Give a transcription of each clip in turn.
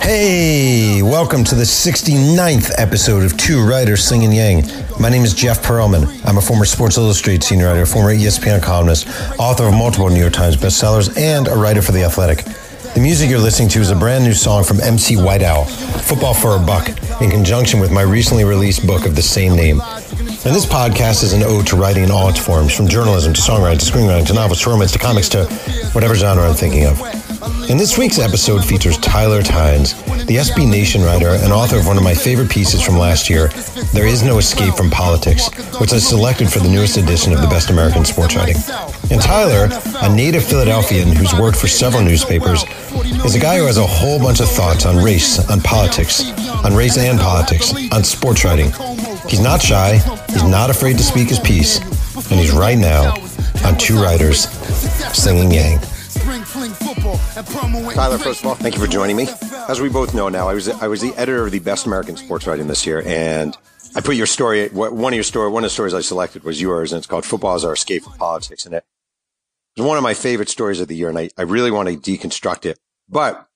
Hey, welcome to the 69th episode of Two Writers Slinging Yang. My name is Jeff Pearlman. I'm a former Sports Illustrated senior writer, former ESPN columnist, author of multiple New York Times bestsellers, and a writer for The Athletic. The music you're listening to is a brand new song from MC White Owl, Football for a Buck, in conjunction with my recently released book of the same name. And this podcast is an ode to writing in all its forms, from journalism to songwriting to screenwriting to novels to romance to comics to whatever genre I'm thinking of. And this week's episode features Tyler Tynes, the SB Nation writer and author of one of my favorite pieces from last year, There Is No Escape from Politics, which I selected for the newest edition of the Best American Sports Writing. And Tyler, a native Philadelphian who's worked for several newspapers, is a guy who has a whole bunch of thoughts on race, on politics, on race and politics, on sports writing. He's not shy, he's not afraid to speak his piece, and he's right now on Two Writers Slinging Yang. Tyler, first of all, thank you for joining me. As we both know now, I was I was the editor of the Best American Sports Writing this year, and I put your story. One of your story, one of the stories I selected was yours, and it's called "Football is Our Escape from Politics," and it was one of my favorite stories of the year, and I, I really want to deconstruct it. But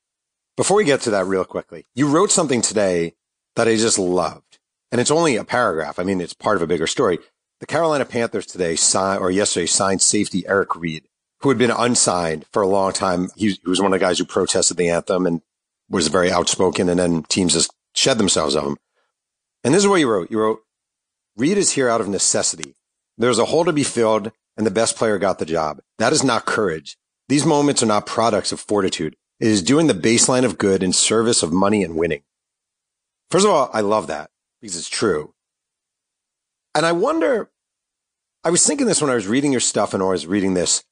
before we get to that, real quickly, you wrote something today that I just loved, and it's only a paragraph. I mean, it's part of a bigger story. The Carolina Panthers today signed, or yesterday signed safety Eric Reid who had been unsigned for a long time. He, was one of the guys who protested the anthem and was very outspoken. And then teams just shed themselves of him. And this is what you wrote. You wrote, Reid is here out of necessity. There's a hole to be filled and the best player got the job. That is not courage. These moments are not products of fortitude. It is doing the baseline of good in service of money and winning. First of all, I love that because it's true. And I wonder, I was thinking this when I was reading your stuff and I was reading this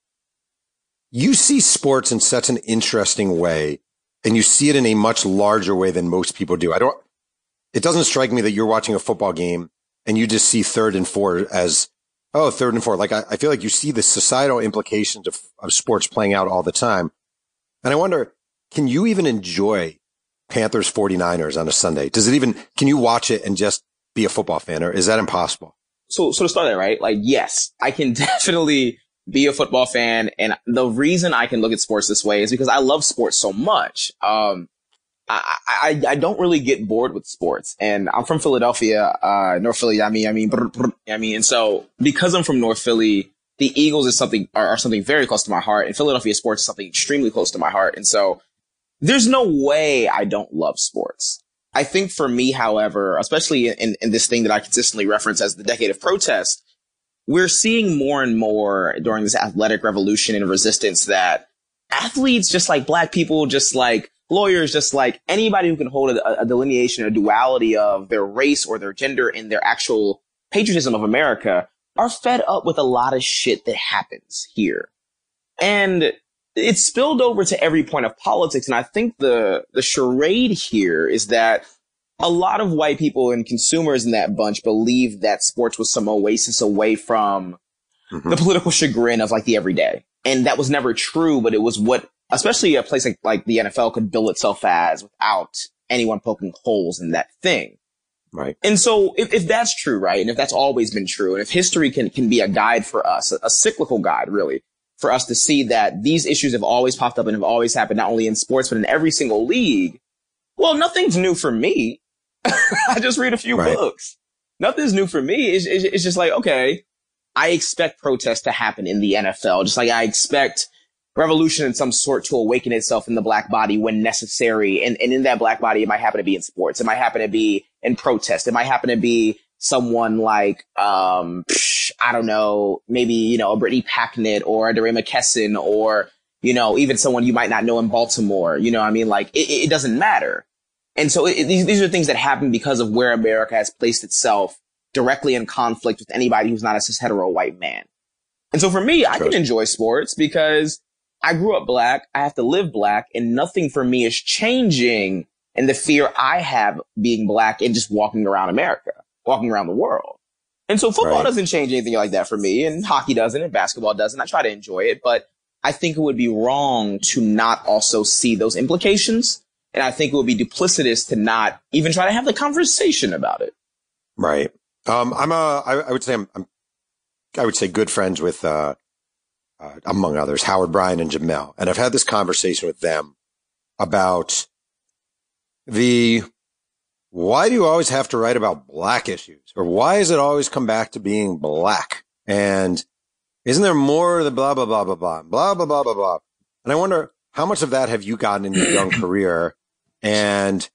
you see sports in such an interesting way and you see it in a much larger way than most people do. I don't, it doesn't strike me that you're watching a football game and you just see third and four as, oh, third and four. Like I, I feel like you see the societal implications of, of sports playing out all the time. And I wonder, can you even enjoy Panthers 49ers on a Sunday? Does it even, can you watch it and just be a football fan or is that impossible? So, so to start that, right? Like, yes, I can definitely be a football fan. And the reason I can look at sports this way is because I love sports so much. Um, I, I, I don't really get bored with sports and I'm from Philadelphia, uh, North Philly. I mean, I mean, brr, brr, I mean, and so because I'm from North Philly, the Eagles is something, are, are something very close to my heart and Philadelphia sports is something extremely close to my heart. And so there's no way I don't love sports. I think for me, however, especially in, in this thing that I consistently reference as the decade of protest, we're seeing more and more during this athletic revolution and resistance that athletes, just like black people, just like lawyers, just like anybody who can hold a, a delineation, a duality of their race or their gender and their actual patriotism of America are fed up with a lot of shit that happens here. And it's spilled over to every point of politics. And I think the, the charade here is that a lot of white people and consumers in that bunch believe that sports was some oasis away from mm-hmm. the political chagrin of like the everyday. And that was never true, but it was what, especially a place like, like the NFL could bill itself as without anyone poking holes in that thing. Right. And so if, if that's true, right? And if that's always been true, and if history can, can be a guide for us, a, a cyclical guide, really, for us to see that these issues have always popped up and have always happened, not only in sports, but in every single league. Well, nothing's new for me. I just read a few right. books. Nothing's new for me. It's, it's, it's, just like, okay, I expect protests to happen in the NFL, just like I expect revolution in some sort to awaken itself in the black body when necessary. And, and in that black body, it might happen to be in sports. It might happen to be in protest. It might happen to be someone like, um, psh, I don't know, maybe, you know, a Brittany Packnett or a DeRay McKesson or, you know, even someone you might not know in Baltimore. You know, I mean, like, it, it doesn't matter. And so it, these, these are things that happen because of where America has placed itself directly in conflict with anybody who's not a cis hetero white man. And so for me, I can enjoy sports because I grew up black. I have to live black and nothing for me is changing in the fear I have being black and just walking around America, walking around the world. And so football right. doesn't change anything like that for me and hockey doesn't and basketball doesn't. I try to enjoy it, but I think it would be wrong to not also see those implications and I think it would be duplicitous to not even try to have the conversation about it. Right. Um, I'm a, I, I would say I'm, I'm, I would say good friends with, uh, uh, among others, Howard Bryant and Jemele. And I've had this conversation with them about the why do you always have to write about black issues? Or why does it always come back to being black? And isn't there more of the blah, blah, blah, blah, blah, blah, blah, blah, blah, blah. And I wonder how much of that have you gotten in your young career? And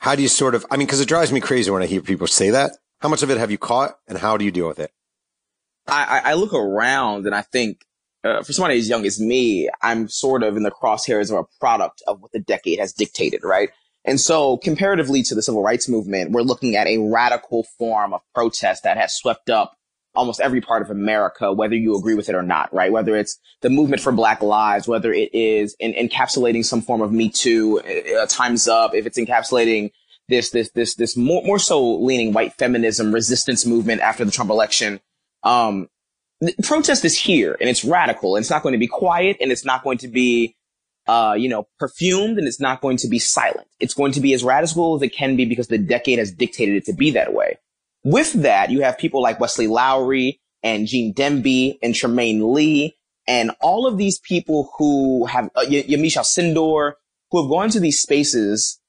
how do you sort of, I mean, cause it drives me crazy when I hear people say that. How much of it have you caught and how do you deal with it? I, I look around and I think uh, for somebody as young as me, I'm sort of in the crosshairs of a product of what the decade has dictated, right? And so comparatively to the civil rights movement, we're looking at a radical form of protest that has swept up almost every part of America, whether you agree with it or not, right? Whether it's the movement for black lives, whether it is in, encapsulating some form of Me Too, uh, Time's Up, if it's encapsulating this, this, this, this more, more so leaning white feminism resistance movement after the Trump election. Um, protest is here and it's radical and it's not going to be quiet and it's not going to be uh, you know, perfumed and it's not going to be silent. It's going to be as radical as it can be because the decade has dictated it to be that way. With that, you have people like Wesley Lowery and Gene Demby and Tremaine Lee and all of these people who have, uh, y- Yamiche Alcindor, who have gone to these spaces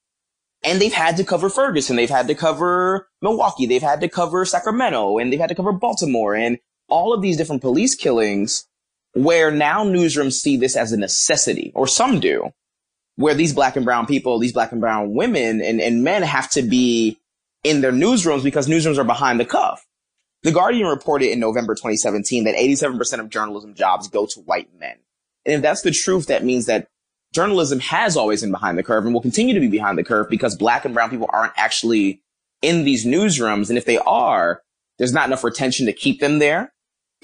and they've had to cover Ferguson. They've had to cover Milwaukee. They've had to cover Sacramento and they've had to cover Baltimore and all of these different police killings where now newsrooms see this as a necessity, or some do, where these black and brown people, these black and brown women and, and men have to be in their newsrooms because newsrooms are behind the cuff. The Guardian reported in November 2017 that 87% of journalism jobs go to white men. And if that's the truth, that means that journalism has always been behind the curve and will continue to be behind the curve because black and brown people aren't actually in these newsrooms. And if they are, there's not enough retention to keep them there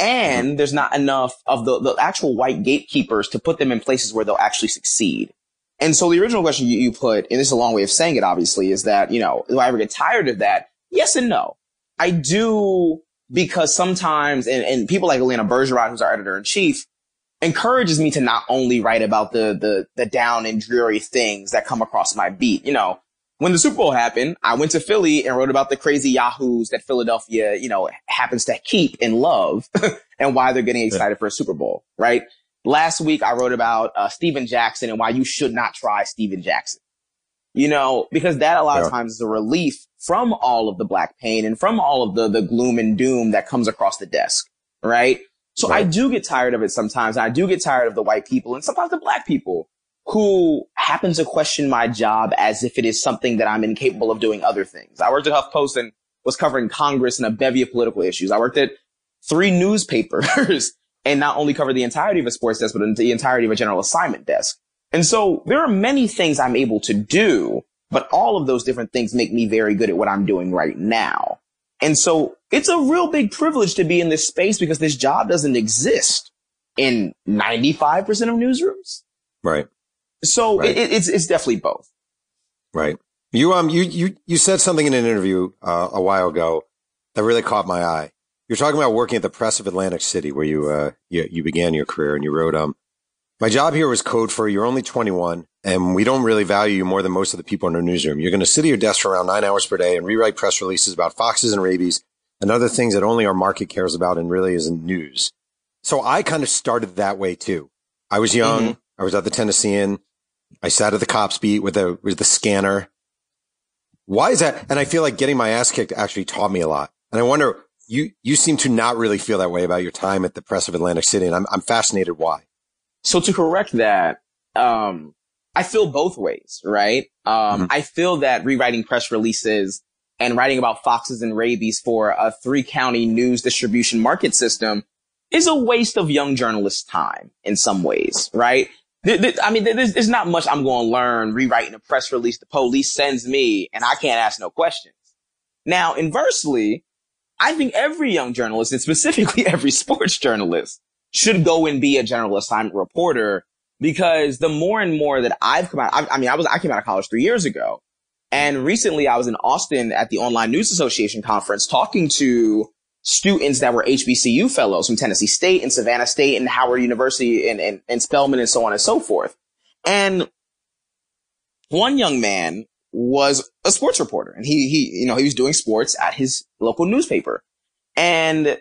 and there's not enough of the, the actual white gatekeepers to put them in places where they'll actually succeed. And so the original question you, you put, and this is a long way of saying it, obviously, is that, you know, do I ever get tired of that? Yes and no. I do because sometimes, and, and people like Elena Bergeron, who's our editor in chief, encourages me to not only write about the, the, the down and dreary things that come across my beat. You know, when the Super Bowl happened, I went to Philly and wrote about the crazy Yahoos that Philadelphia, you know, happens to keep and love and why they're getting excited yeah. for a Super Bowl, right? Last week, I wrote about uh, Stephen Jackson and why you should not try Stephen Jackson. You know, because that a lot yeah. of times is a relief from all of the black pain and from all of the, the gloom and doom that comes across the desk, right? So right. I do get tired of it sometimes. I do get tired of the white people and sometimes the black people who happens to question my job as if it is something that I'm incapable of doing other things. I worked at HuffPost and was covering Congress and a bevy of political issues. I worked at three newspapers and not only covered the entirety of a sports desk, but the entirety of a general assignment desk. And so there are many things I'm able to do, but all of those different things make me very good at what I'm doing right now. And so it's a real big privilege to be in this space because this job doesn't exist in 95% of newsrooms. Right. So right. it, it's it's definitely both. Right. You um you you you said something in an interview uh, a while ago that really caught my eye. You're talking about working at the Press of Atlantic City, where you uh you, you began your career, and you wrote um. My job here was code for you're only 21 and we don't really value you more than most of the people in our newsroom. You're going to sit at your desk for around nine hours per day and rewrite press releases about foxes and rabies and other things that only our market cares about and really isn't news. So I kind of started that way too. I was young. Mm-hmm. I was at the Tennessean. I sat at the cops beat with the with the scanner. Why is that? And I feel like getting my ass kicked actually taught me a lot. And I wonder, you you seem to not really feel that way about your time at the Press of Atlantic City, and I'm I'm fascinated why. So to correct that, um, I feel both ways, right? Um, mm-hmm. I feel that rewriting press releases and writing about foxes and rabies for a three county news distribution market system is a waste of young journalists' time in some ways, right? I mean, there's, not much I'm going to learn rewriting a press release the police sends me and I can't ask no questions. Now, inversely, I think every young journalist and specifically every sports journalist should go and be a general assignment reporter because the more and more that I've come out, I, I mean, I was, I came out of college three years ago and recently I was in Austin at the Online News Association conference talking to students that were HBCU fellows from Tennessee State and Savannah State and Howard University and, and, and Spelman and so on and so forth. And one young man was a sports reporter and he, he, you know, he was doing sports at his local newspaper. And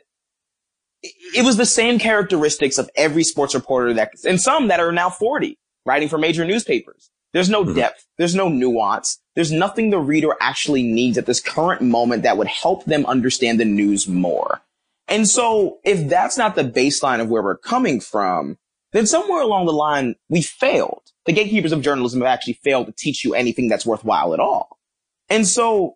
it was the same characteristics of every sports reporter that, and some that are now 40 writing for major newspapers. There's no mm-hmm. depth. There's no nuance. There's nothing the reader actually needs at this current moment that would help them understand the news more. And so if that's not the baseline of where we're coming from, then somewhere along the line, we failed. The gatekeepers of journalism have actually failed to teach you anything that's worthwhile at all. And so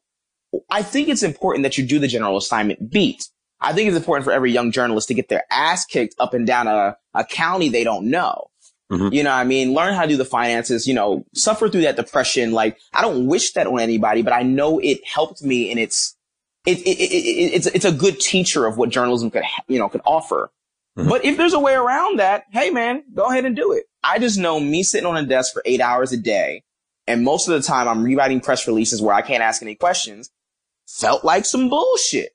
I think it's important that you do the general assignment beat. I think it's important for every young journalist to get their ass kicked up and down a, a county they don't know. Mm-hmm. You know I mean? Learn how to do the finances, you know, suffer through that depression. Like, I don't wish that on anybody, but I know it helped me and it's, it, it, it, it's, it's a good teacher of what journalism could, you know, could offer. Mm-hmm. But if there's a way around that, hey man, go ahead and do it. I just know me sitting on a desk for eight hours a day and most of the time I'm rewriting press releases where I can't ask any questions felt like some bullshit.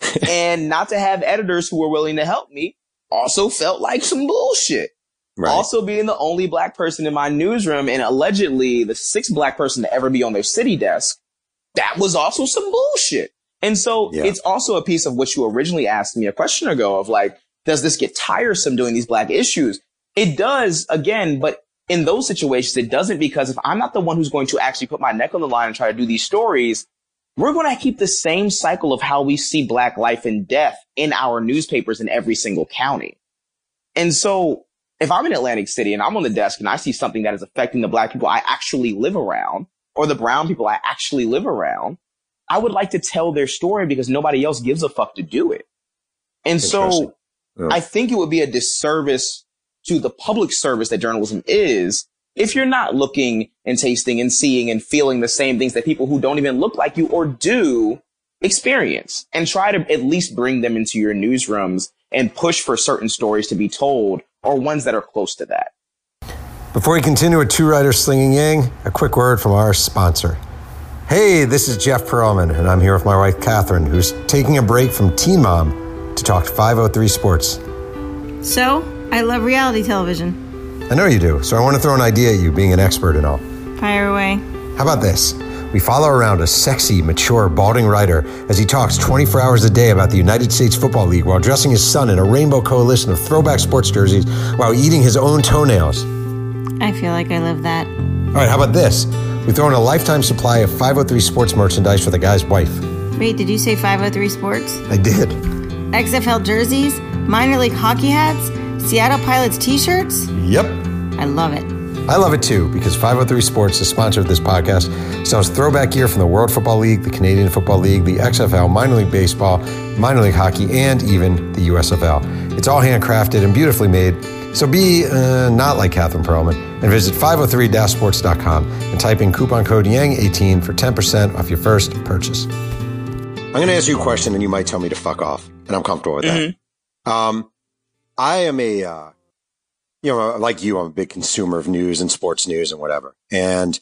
and not to have editors who were willing to help me also felt like some bullshit. Right. Also being the only black person in my newsroom and allegedly the sixth black person to ever be on their city desk, that was also some bullshit. And so yeah. it's also a piece of what you originally asked me a question ago of like, does this get tiresome doing these black issues? It does again, but in those situations, it doesn't because if I'm not the one who's going to actually put my neck on the line and try to do these stories, we're going to keep the same cycle of how we see black life and death in our newspapers in every single county. And so if I'm in Atlantic City and I'm on the desk and I see something that is affecting the black people I actually live around or the brown people I actually live around, I would like to tell their story because nobody else gives a fuck to do it. And so yeah. I think it would be a disservice to the public service that journalism is if you're not looking and tasting and seeing and feeling the same things that people who don't even look like you or do experience and try to at least bring them into your newsrooms and push for certain stories to be told or ones that are close to that. Before we continue with Two Writers Slinging Yang, a quick word from our sponsor. Hey, this is Jeff Pearlman, and I'm here with my wife, Catherine, who's taking a break from Teen Mom to talk 503 Sports. So, I love reality television. I know you do, so I want to throw an idea at you, being an expert and all. Fire away. How about this? We follow around a sexy, mature, balding writer as he talks 24 hours a day about the United States Football League while dressing his son in a rainbow coalition of throwback sports jerseys while eating his own toenails. I feel like I live that. All right, how about this? We throw in a lifetime supply of 503 sports merchandise for the guy's wife. Wait, did you say 503 sports? I did. XFL jerseys, minor league hockey hats, Seattle Pilots t shirts? Yep. I love it. I love it too because 503 Sports, the sponsor of this podcast, sells throwback gear from the World Football League, the Canadian Football League, the XFL, minor league baseball, minor league hockey, and even the USFL. It's all handcrafted and beautifully made. So be uh, not like Catherine Pearlman and visit 503-sports.com and type in coupon code YANG18 for 10% off your first purchase. I'm going to ask you a question and you might tell me to fuck off, and I'm comfortable with that. Mm-hmm. Um, I am a, uh, you know, like you, I'm a big consumer of news and sports news and whatever. And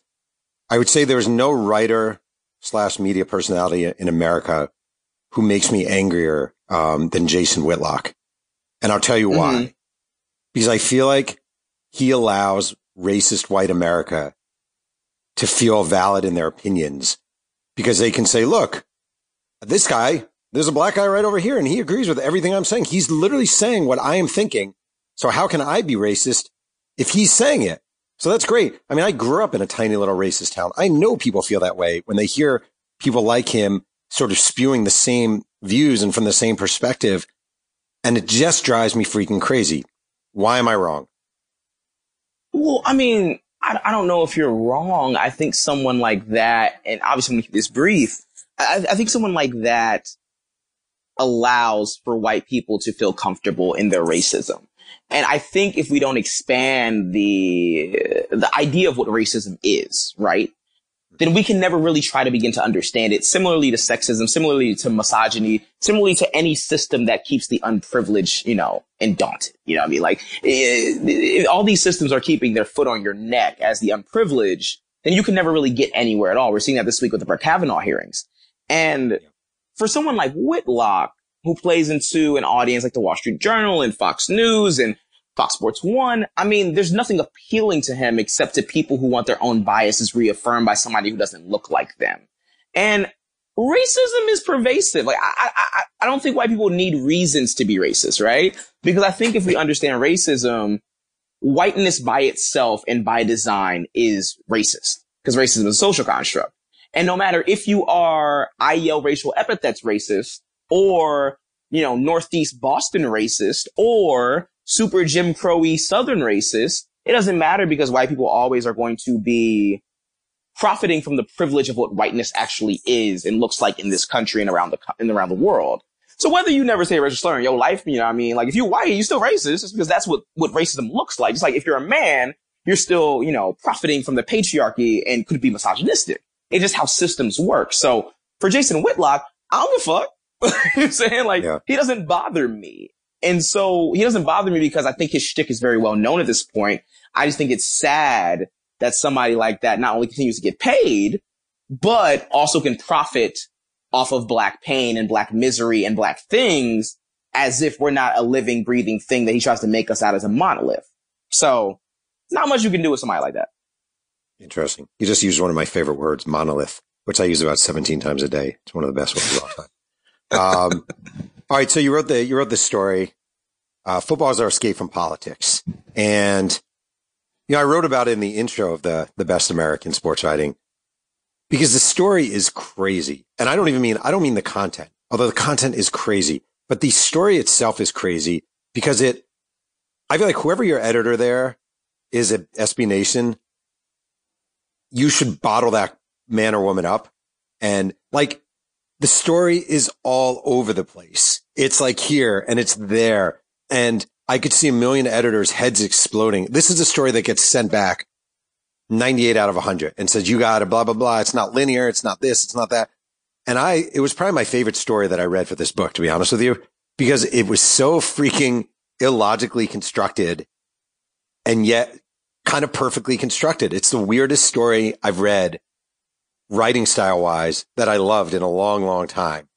I would say there's no writer slash media personality in America who makes me angrier um, than Jason Whitlock. And I'll tell you why. Mm-hmm. Because I feel like he allows racist white America to feel valid in their opinions because they can say, look, this guy there's a black guy right over here and he agrees with everything I'm saying. He's literally saying what I am thinking. So how can I be racist if he's saying it? So that's great. I mean, I grew up in a tiny little racist town. I know people feel that way when they hear people like him sort of spewing the same views and from the same perspective. And it just drives me freaking crazy. Why am I wrong? Well, I mean, I, I don't know if you're wrong. I think someone like that, and obviously to keep this brief. I, I think someone like that allows for white people to feel comfortable in their racism. And I think if we don't expand the, the idea of what racism is, right? Then we can never really try to begin to understand it. Similarly to sexism, similarly to misogyny, similarly to any system that keeps the unprivileged, you know, and daunted. You know what I mean? Like, if, if all these systems are keeping their foot on your neck as the unprivileged, then you can never really get anywhere at all. We're seeing that this week with the Brett Kavanaugh hearings. And for someone like Whitlock, who plays into an audience like the Wall Street Journal and Fox News and Fox Sports One, I mean, there's nothing appealing to him except to people who want their own biases reaffirmed by somebody who doesn't look like them. And racism is pervasive. Like I, I, I don't think white people need reasons to be racist, right? Because I think if we understand racism, whiteness by itself and by design is racist because racism is a social construct. And no matter if you are I yell racial epithets racist or, you know, Northeast Boston racist or super Jim Crowy Southern racist, it doesn't matter because white people always are going to be profiting from the privilege of what whiteness actually is and looks like in this country and around the and around the world. So whether you never say racial slur in your life, you know, what I mean, like if you're white, you're still racist because that's what what racism looks like. It's like if you're a man, you're still, you know, profiting from the patriarchy and could be misogynistic. It's just how systems work. So for Jason Whitlock, I don't give a fuck. you know I'm saying like yeah. he doesn't bother me. And so he doesn't bother me because I think his shtick is very well known at this point. I just think it's sad that somebody like that not only continues to get paid, but also can profit off of black pain and black misery and black things as if we're not a living, breathing thing that he tries to make us out as a monolith. So not much you can do with somebody like that. Interesting. You just used one of my favorite words, monolith, which I use about 17 times a day. It's one of the best words of all time. Um, all right. So you wrote the, you wrote this story. Uh, football is our escape from politics. And you know, I wrote about it in the intro of the, the best American sports writing because the story is crazy. And I don't even mean, I don't mean the content, although the content is crazy, but the story itself is crazy because it, I feel like whoever your editor there is at SB Nation, you should bottle that man or woman up. And like the story is all over the place. It's like here and it's there. And I could see a million editors' heads exploding. This is a story that gets sent back 98 out of 100 and says, you got to blah, blah, blah. It's not linear. It's not this. It's not that. And I, it was probably my favorite story that I read for this book, to be honest with you, because it was so freaking illogically constructed and yet kind of perfectly constructed. It's the weirdest story I've read writing style wise that I loved in a long, long time.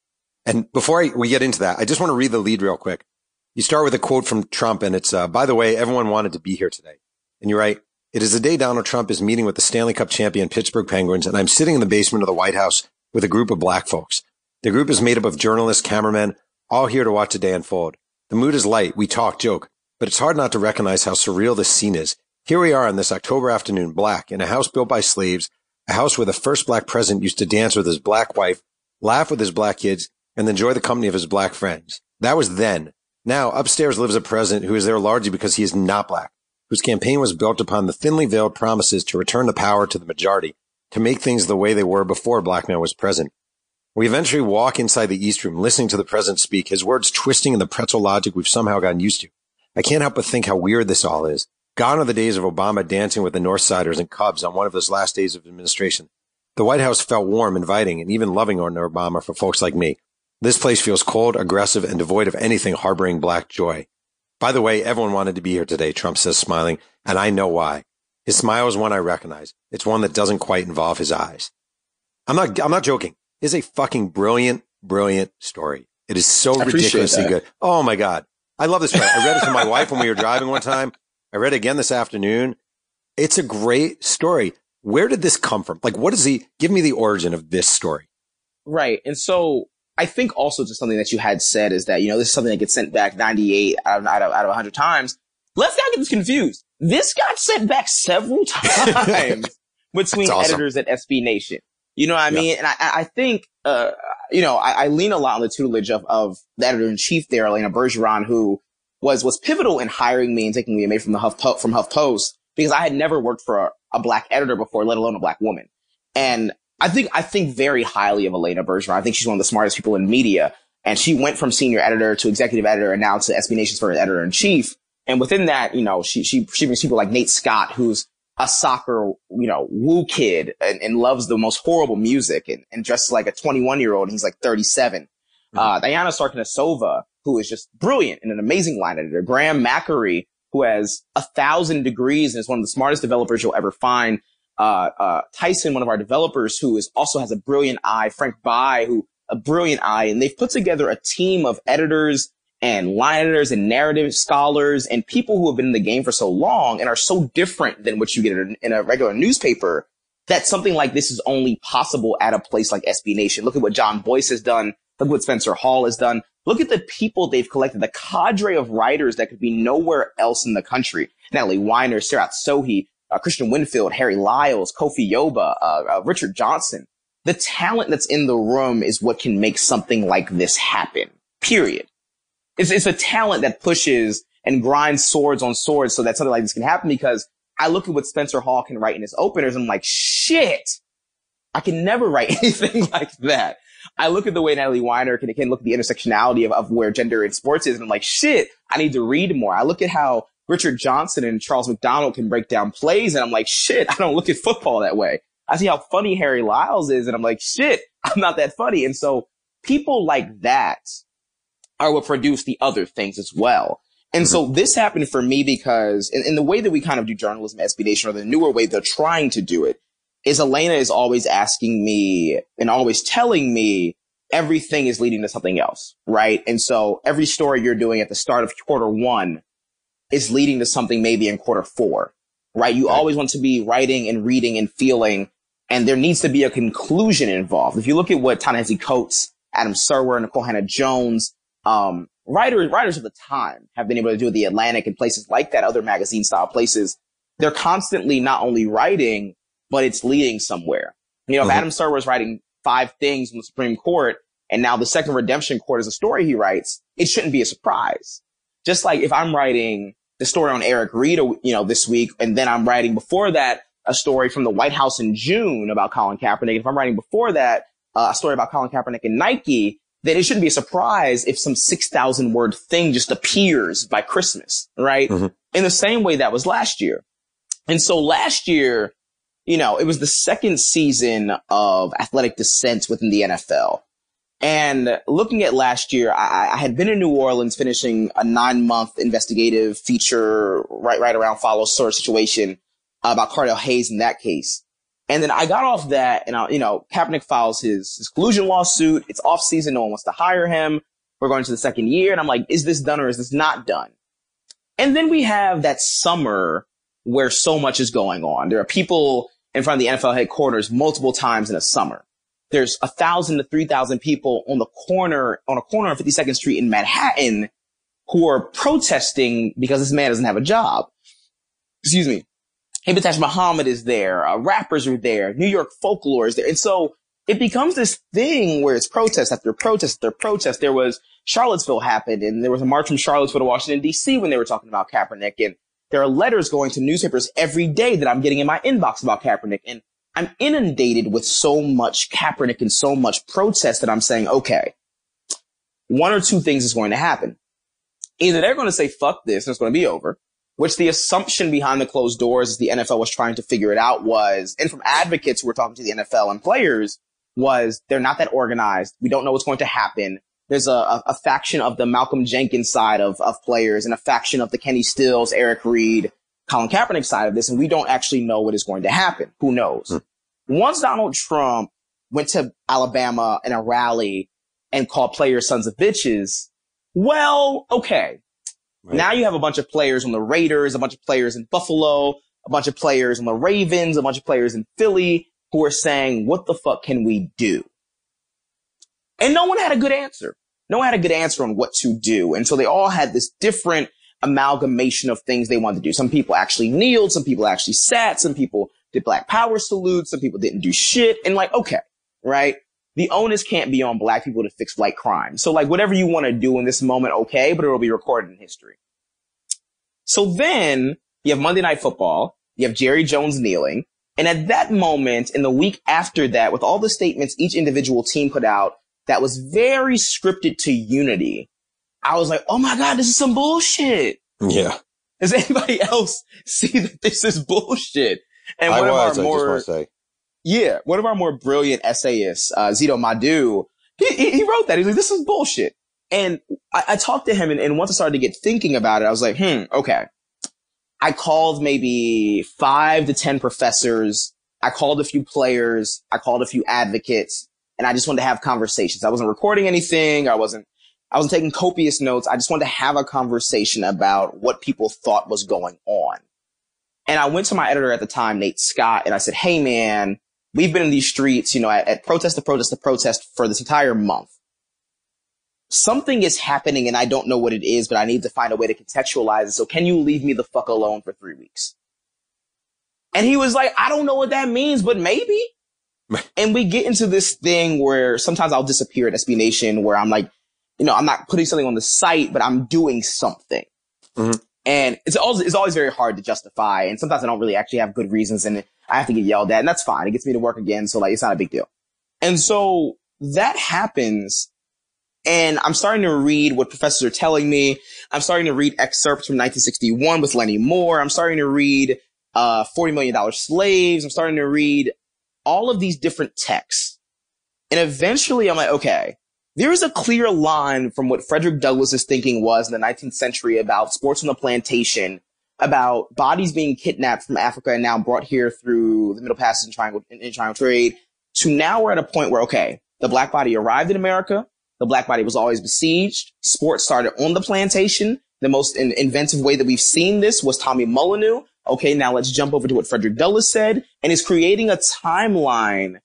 And before I, we get into that, I just want to read the lead real quick. You start with a quote from Trump and it's, uh, by the way, everyone wanted to be here today. And you write, it is the day Donald Trump is meeting with the Stanley Cup champion Pittsburgh Penguins and I'm sitting in the basement of the White House with a group of black folks. The group is made up of journalists, cameramen, all here to watch the day unfold. The mood is light. We talk, joke, but it's hard not to recognize how surreal this scene is. Here we are on this October afternoon, black, in a house built by slaves, a house where the first black president used to dance with his black wife, laugh with his black kids, and enjoy the company of his black friends. That was then. Now, upstairs lives a president who is there largely because he is not black, whose campaign was built upon the thinly veiled promises to return the power to the majority, to make things the way they were before black man was present. We eventually walk inside the East Room, listening to the president speak, his words twisting in the pretzel logic we've somehow gotten used to. I can't help but think how weird this all is. Gone are the days of Obama dancing with the Northsiders and Cubs on one of his last days of administration. The White House felt warm, inviting, and even loving under Obama for folks like me. This place feels cold, aggressive, and devoid of anything harboring black joy. By the way, everyone wanted to be here today, Trump says, smiling, and I know why. His smile is one I recognize. It's one that doesn't quite involve his eyes. I'm not, I'm not joking. It's a fucking brilliant, brilliant story. It is so ridiculously that. good. Oh my God. I love this story. I read it to my wife when we were driving one time. I read again this afternoon. It's a great story. Where did this come from? Like, what is the, give me the origin of this story. Right. And so I think also just something that you had said is that, you know, this is something that gets sent back 98 out of, out of, out of 100 times. Let's not get this confused. This got sent back several times between awesome. editors at SB Nation. You know what I mean? Yeah. And I, I think, uh, you know, I, I, lean a lot on the tutelage of, of the editor in chief there, Elena Bergeron, who was, was pivotal in hiring me and taking me away from the Huff, from HuffPost because I had never worked for a, a black editor before, let alone a black woman. And I think, I think very highly of Elena Bergeron. I think she's one of the smartest people in media. And she went from senior editor to executive editor and now to SB Nation's first editor in chief. And within that, you know, she, she, she brings people like Nate Scott, who's a soccer, you know, woo kid and, and loves the most horrible music and, and dresses like a 21 year old. And he's like 37. Mm-hmm. Uh, Diana Sarkisova, who is just brilliant and an amazing line editor. Graham McAree, who has a thousand degrees and is one of the smartest developers you'll ever find uh, uh, Tyson, one of our developers, who is also has a brilliant eye. Frank Bai, who a brilliant eye, and they've put together a team of editors and line editors and narrative scholars and people who have been in the game for so long and are so different than what you get in a regular newspaper that something like this is only possible at a place like SB Nation. Look at what Jon Bois has done. Look what Spencer Hall has done. Look at the people they've collected, the cadre of writers that could be nowhere else in the country. Natalie Weiner, Seerat Sohi, uh, Christian Winfield, Harry Lyles, Kofi Yoba, uh, uh, Richard Johnson. The talent that's in the room is what can make something like this happen. Period. It's, it's a talent that pushes and grinds swords on swords so that something like this can happen because I look at what Spencer Hall can write in his openers and I'm like, shit, I can never write anything like that. I look at the way Natalie Weiner can, can look at the intersectionality of, of where gender in sports is and I'm like, shit, I need to read more. I look at how Richard Johnson and Charles McDonald can break down plays and I'm like, shit, I don't look at football that way. I see how funny Harry Lyles is and I'm like, shit, I'm not that funny. And so people like that are what produce the other things as well. And mm-hmm. so this happened for me because in, in, the way that we kind of do journalism at SB Nation or the newer way they're trying to do it is Elena is always asking me and always telling me everything is leading to something else, right? And so every story you're doing at the start of quarter one is leading to something maybe in quarter four, right? You right. always want to be writing and reading and feeling, and there needs to be a conclusion involved. If you look at what Ta-Nehisi Coates, Adam Serwer, Nikole Hannah-Jones, um, writers, writers of the time have been able to do the Atlantic and places like that, other magazine style places. They're constantly not only writing, but it's leading somewhere. You know, mm-hmm. if Adam Serwer was writing five things in the Supreme Court and now the second redemption court is a story he writes, it shouldn't be a surprise. Just like if I'm writing the story on Eric Reid, you know, this week, and then I'm writing before that a story from the White House in June about Colin Kaepernick. If I'm writing before that uh, a story about Colin Kaepernick and Nike, then it shouldn't be a surprise if some 6,000 word thing just appears by Christmas, right? Mm-hmm. In the same way that was last year. And so last year, you know, it was the second season of athletic descent within the NFL. And looking at last year, I, I, had been in New Orleans finishing a nine month investigative feature right, right around follow sort of situation uh, about Cardell Hayes in that case. And then I got off that and, I, you know, Kaepernick files his, his collusion lawsuit. It's off season. No one wants to hire him. We're going to the second year. And I'm like, is this done or is this not done? And then we have that summer where so much is going on. There are people in front of the NFL headquarters multiple times in a summer. There's a thousand to three thousand people on the corner, on a corner on 52nd Street in Manhattan who are protesting because this man doesn't have a job. Excuse me. Ibn Muhammad is there, uh, rappers are there, New York folklore is there. And so it becomes this thing where it's protest after protest after protest. There was Charlottesville happened and there was a march from Charlottesville to Washington DC when they were talking about Kaepernick. And there are letters going to newspapers every day that I'm getting in my inbox about Kaepernick. And I'm inundated with so much Kaepernick and so much protest that I'm saying, okay, one or two things is going to happen. Either they're going to say, fuck this and it's going to be over which the assumption behind the closed doors as the NFL was trying to figure it out was, and from advocates who were talking to the NFL and players was they're not that organized. We don't know what's going to happen. There's a, a, faction of the Malcolm Jenkins side of, of players and a faction of the Kenny Stills, Eric Reid, Colin Kaepernick side of this, and we don't actually know what is going to happen. Who knows? Mm. Once Donald Trump went to Alabama in a rally and called players sons of bitches, well, okay. Right. Now you have a bunch of players on the Raiders, a bunch of players in Buffalo, a bunch of players on the Ravens, a bunch of players in Philly who are saying, what the fuck can we do? And no one had a good answer. No one had a good answer on what to do. And so they all had this different amalgamation of things they wanted to do. Some people actually kneeled. Some people actually sat. Some people did black power salutes. Some people didn't do shit. And like, okay, right? the onus can't be on black people to fix white crime. So like whatever you want to do in this moment, okay, but it'll be recorded in history. So then you have Monday Night Football, you have Jerry Jones kneeling, and at that moment, in the week after that, with all the statements each individual team put out that was very scripted to unity, I was like, oh my God, this is some bullshit. Yeah. Does anybody else see that this is bullshit? And I was, I more, just to say. Yeah, one of our more brilliant essayists, uh, Zito Madu, he, he wrote that. He's like, this is bullshit. And I, I talked to him and, and once I started to get thinking about it, I was like, hmm, okay. I called maybe five to 10 professors. I called a few players. I called a few advocates and I just wanted to have conversations. I wasn't recording anything. I wasn't, I wasn't taking copious notes. I just wanted to have a conversation about what people thought was going on. And I went to my editor at the time, Nate Scott, and I said, Hey man, we've been in these streets, you know, at, at protest to protest to protest for this entire month. Something is happening and I don't know what it is, but I need to find a way to contextualize it. So can you leave me the fuck alone for three weeks? And he was like, I don't know what that means, but maybe. and we get into this thing where sometimes I'll disappear at SB Nation where I'm like, you know, I'm not putting something on the site, but I'm doing something. Mm-hmm. And it's always, it's always very hard to justify. And sometimes I don't really actually have good reasons and I have to get yelled at and that's fine. It gets me to work again. So like, it's not a big deal. And so that happens. And I'm starting to read what professors are telling me. I'm starting to read excerpts from 1961 with Lenny Moore. I'm starting to read, uh, $40 million slaves. I'm starting to read all of these different texts. And eventually I'm like, okay, there is a clear line from what Frederick Douglass's thinking was in the 19th century about sports on the plantation, about bodies being kidnapped from Africa and now brought here through the Middle Passage and Triangle, Triangle Trade, to now we're at a point where, okay, the black body arrived in America. The black body was always besieged. Sports started on the plantation. The most in- inventive way that we've seen this was Tommy Molineaux. Okay, now let's jump over to what Frederick Douglass said and is creating a timeline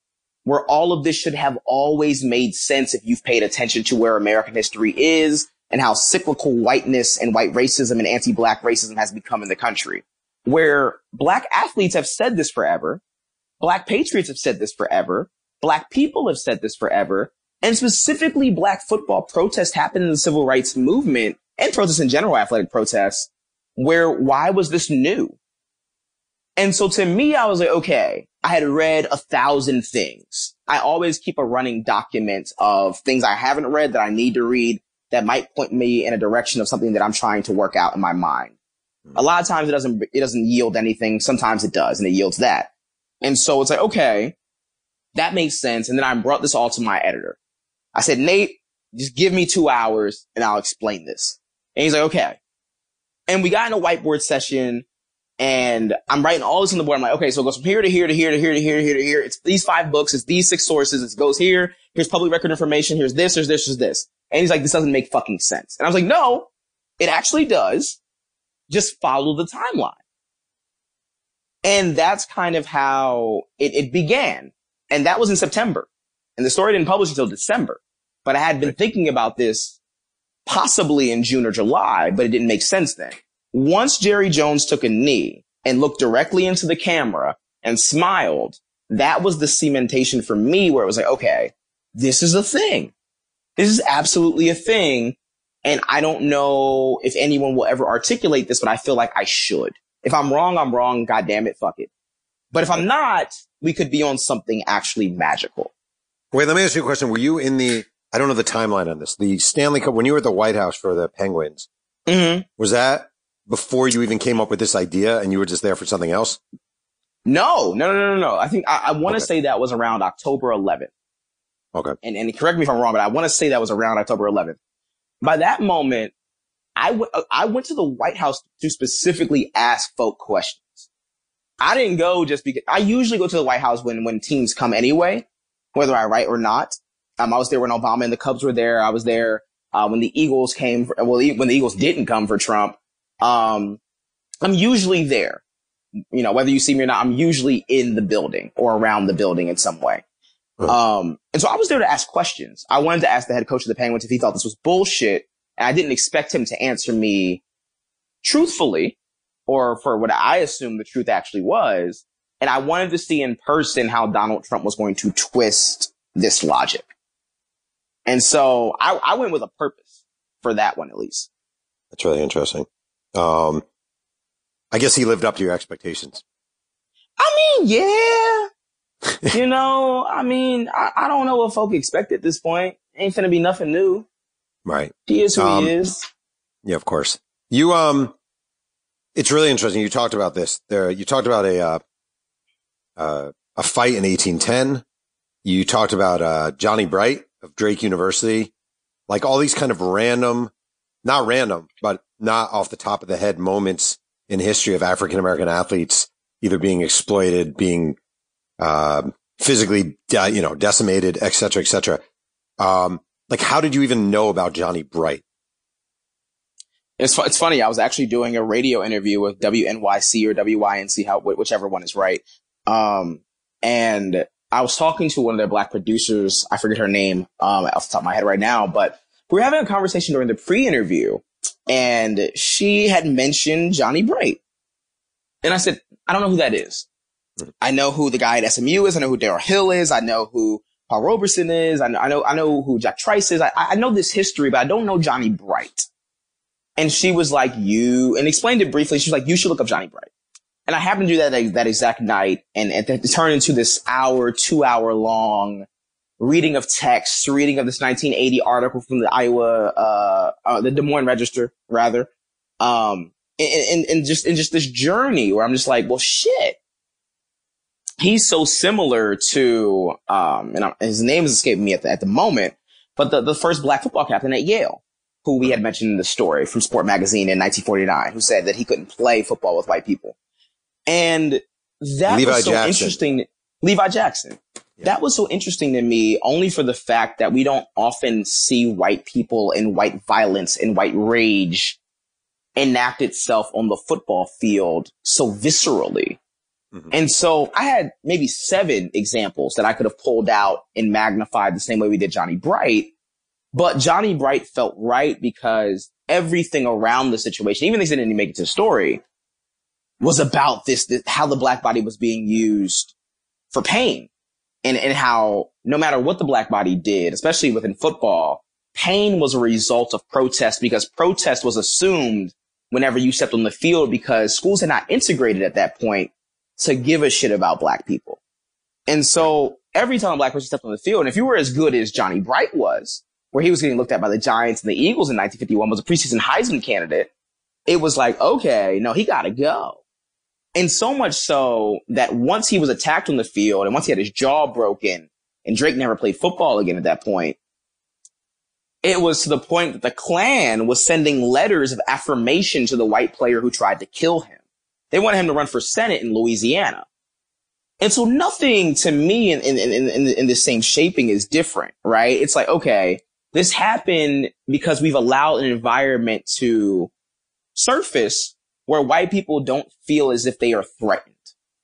where all of this should have always made sense if you've paid attention to where American history is and how cyclical whiteness and white racism and anti-black racism has become in the country. Where black athletes have said this forever. Black patriots have said this forever. Black people have said this forever. And specifically black football protests happened in the civil rights movement and protests in general, athletic protests, where why was this new? And so to me, I was like, okay, I had read a thousand things. I always keep a running document of things I haven't read that I need to read that might point me in a direction of something that I'm trying to work out in my mind. Hmm. A lot of times it doesn't, it doesn't yield anything. Sometimes it does and it yields that. And so it's like, okay, that makes sense. And then I brought this all to my editor. I said, Nate, just give me two hours and I'll explain this. And he's like, okay. And we got in a whiteboard session and I'm writing all this on the board. I'm like, okay, so it goes from here to here to here to here to here to here to here. It's these five books. It's these six sources. It goes here. Here's public record information. Here's this. Here's this. Here's this. And he's like, this doesn't make fucking sense. And I was like, no, it actually does. Just follow the timeline. And that's kind of how it, it began. And that was in September. And the story didn't publish until December. But I had been thinking about this possibly in June or July, but it didn't make sense then. Once Jerry Jones took a knee and looked directly into the camera and smiled, that was the cementation for me where it was like, okay, this is a thing. This is absolutely a thing. And I don't know if anyone will ever articulate this, but I feel like I should. If I'm wrong, I'm wrong. God damn it. Fuck it. But if I'm not, we could be on something actually magical. Wait, let me ask you a question. Were you in the, I don't know the timeline on this, the Stanley Cup, when you were at the White House for the Penguins, mm-hmm. was that before you even came up with this idea and you were just there for something else? No, no, no, no, no. I think I, I want to okay. say that was around October 11th. Okay. And, and correct me if I'm wrong, but I want to say that was around October 11th. By that moment, I, went I went to the White House to specifically ask folk questions. I didn't go just because I usually go to the White House when, when teams come anyway, whether I write or not. Um, I was there when Obama and the Cubs were there. I was there, uh, when the Eagles came, for, well, when the Eagles didn't come for Trump. Um, I'm usually there. You know, whether you see me or not, I'm usually in the building or around the building in some way. Um, and so I was there to ask questions. I wanted to ask the head coach of the Penguins if he thought this was bullshit. And I didn't expect him to answer me truthfully or for what I assumed the truth actually was. And I wanted to see in person how Donald Trump was going to twist this logic. And so I, I went with a purpose for that one, at least. That's really interesting. Um, I guess he lived up to your expectations. I mean, yeah. you know, I mean, I, I, don't know what folk expect at this point. Ain't finna be nothing new. Right. He is who um, he is. Yeah, of course. You, um, it's really interesting. You talked about this there. You talked about a, uh, uh, a fight in 1810. You talked about, uh, Johnny Bright of Drake University, like all these kind of random, not random, but not off the top of the head moments in history of African American athletes either being exploited, being uh, physically, de- you know, decimated, et cetera, et cetera. Um, like, how did you even know about Johnny Bright? It's, it's funny. I was actually doing a radio interview with WNYC or WYNC, how, whichever one is right. Um, and I was talking to one of their black producers. I forget her name, um, off the top of my head right now, but we were having a conversation during the pre-interview and she had mentioned Johnny Bright. And I said, I don't know who that is. Mm-hmm. I know who the guy at SMU is. I know who Darryl Hill is. I know who Paul Robeson is. I know, I know, I know who Jack Trice is. I, I know this history, but I don't know Johnny Bright. And she was like, you, and explained it briefly. She was like, you should look up Johnny Bright. And I happened to do that that exact night and, and it turned into this hour, two hour long reading of texts, reading of this 1980 article from the Iowa, uh, uh the Des Moines Register, rather. Um, and, and, and just, and just this journey where I'm just like, well, shit. He's so similar to, um, and I, his name is escaping me at the, at the moment, but the, the first black football captain at Yale, who we had mentioned in the story from Sport Magazine in 1949, who said that he couldn't play football with white people. And that Levi was so Jackson. interesting. Levi Jackson. That was so interesting to me only for the fact that we don't often see white people and white violence and white rage enact itself on the football field so viscerally. Mm-hmm. And so I had maybe seven examples that I could have pulled out and magnified the same way we did Johnny Bright. But Johnny Bright felt right because everything around the situation, even things that didn't make it to the story, was about this, this how the black body was being used for pain and, and how no matter what the black body did, especially within football, pain was a result of protest because protest was assumed whenever you stepped on the field because schools had not integrated at that point to give a shit about black people. And so every time a black person stepped on the field, and if you were as good as Johnny Bright was, where he was getting looked at by the Giants and the Eagles in 1951, was a preseason Heisman candidate, it was like, okay, no, he gotta go. And so much so that once he was attacked on the field and once he had his jaw broken and Drake never played football again at that point, it was to the point that the Klan was sending letters of affirmation to the white player who tried to kill him. They wanted him to run for Senate in Louisiana. And so nothing to me in, in, in, in, in the same shaping is different, right? It's like, okay, this happened because we've allowed an environment to surface where white people don't feel as if they are threatened.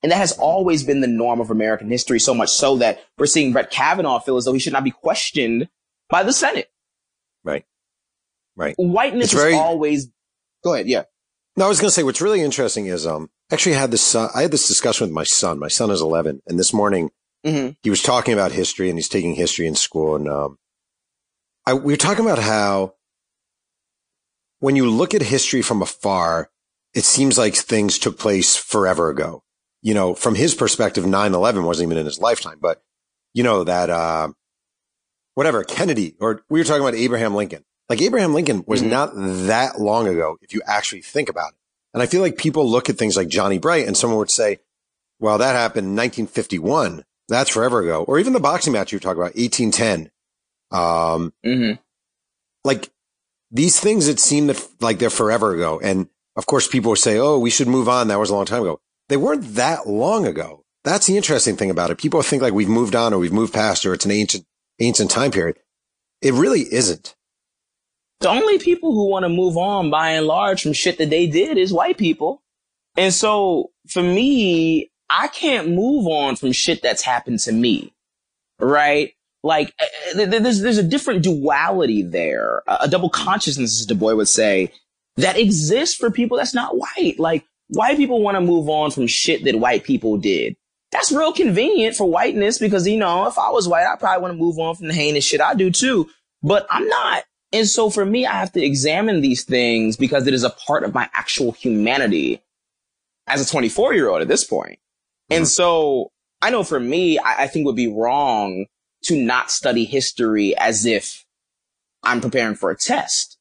And that has always been the norm of American history, so much so that we're seeing Brett Kavanaugh feel as though he should not be questioned by the Senate. Right. Right. Whiteness very- is always, go ahead, yeah. No, I was going to say what's really interesting is um actually I had this uh, I had this discussion with my son. My son is 11, and this morning hmm he was talking about history and he's taking history in school, and um, I we were talking about how when you look at history from afar, it seems like things took place forever ago. You know, from his perspective, 9-11 wasn't even in his lifetime, but you know that uh, whatever Kennedy or we were talking about Abraham Lincoln. Like Abraham Lincoln was Mhm. not that long ago, if you actually think about it. And I feel like people look at things like Johnny Bright and someone would say, well, that happened in 1951. That's forever ago. Or even the boxing match you were talking about, 1810. Um, hmm like these things that seem that like they're forever ago. And of course, people would say, oh, we should move on. That was a long time ago. They weren't that long ago. That's the interesting thing about it. People think like we've moved on or we've moved past or it's an ancient, ancient time period. It really isn't. the only people who want to move on by and large from shit that they did is white people. And so for me, I can't move on from shit that's happened to me. Right? Like eh, eh, th- th- there's there's a different duality there, a double consciousness, as Du Bois would say, that exists for people that's not white. Like white people want to move on from shit that white people did. That's real convenient for whiteness because you know if I was white, I probably want to move on from the heinous shit I do too. But I'm not. And so for me, I have to examine these things because it is a part of my actual humanity as a 24 year old at this point. And mm-hmm. so I know for me, I, I think would be wrong to not study history as if I'm preparing for a test,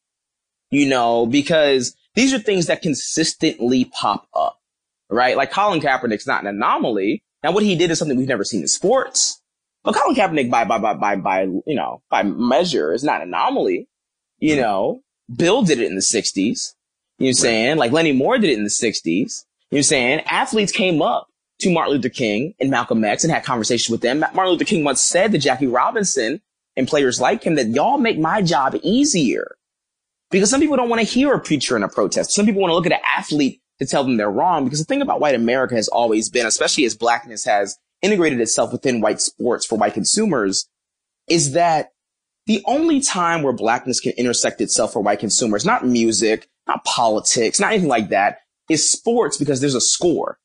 you know, because these are things that consistently pop up, right? Like Colin Kaepernick's not an anomaly. Now what he did is something we've never seen in sports. But Colin Kaepernick by, by, by, by, by, you know, by measure is not an anomaly. You hmm. know, Bill did it in the sixties. You know what I'm saying? Like Lenny Moore did it in the sixties. You know what I'm saying? Athletes came up to Martin Luther King and Malcolm X and had conversations with them. Martin Luther King once said to Jackie Robinson and players like him that y'all make my job easier because some people don't want to hear a preacher in a protest. Some people want to look at an athlete to tell them they're wrong because the thing about white America has always been, especially as blackness has integrated itself within white sports for white consumers, is that the only time where blackness can intersect itself for white consumers, not music, not politics, not anything like that, is sports because there's a score.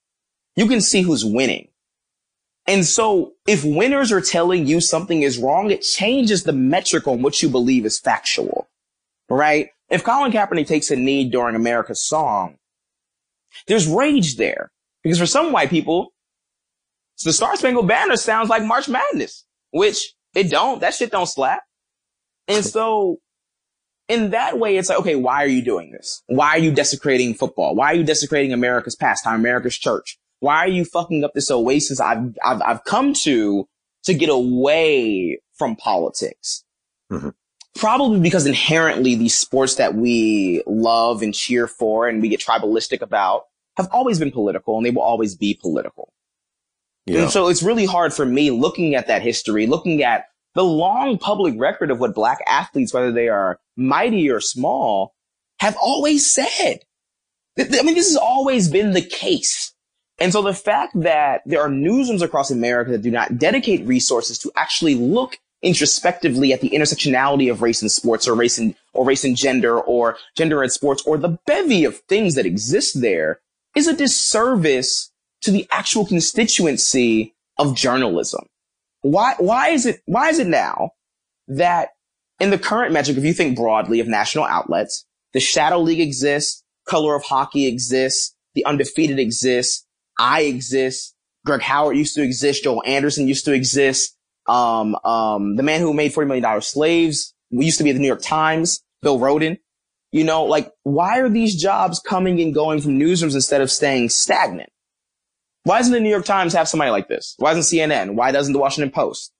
You can see who's winning. And so if winners are telling you something is wrong, it changes the metric on what you believe is factual, right? If Colin Kaepernick takes a knee during America's song, there's rage there because for some white people, the Star Spangled Banner sounds like March Madness, which it don't. That shit don't slap. And so in that way, it's like, okay, why are you doing this? Why are you desecrating football? Why are you desecrating America's pastime, America's church? Why are you fucking up this oasis I've, I've, I've come to to get away from politics? Mm-hmm. Probably because inherently these sports that we love and cheer for and we get tribalistic about have always been political and they will always be political. Yeah. And so it's really hard for me looking at that history, looking at the long public record of what black athletes, whether they are mighty or small, have always said. I mean, this has always been the case. And so the fact that there are newsrooms across America that do not dedicate resources to actually look introspectively at the intersectionality of race and sports or race and, or race and gender or gender and sports or the bevy of things that exist there is a disservice to the actual constituency of journalism. Why, why is it, why is it now that in the current metric, if you think broadly of national outlets, the Shadow League exists, Color of Hockey exists, the Undefeated exists, I exist, Greg Howard used to exist, Joel Anderson used to exist, um, um, the man who made $40 million slaves we used to be at the New York Times, Bill Rhoden. You know, like, why are these jobs coming and going from newsrooms instead of staying stagnant? Why doesn't the New York Times have somebody like this? Why doesn't CNN? Why doesn't the Washington Post?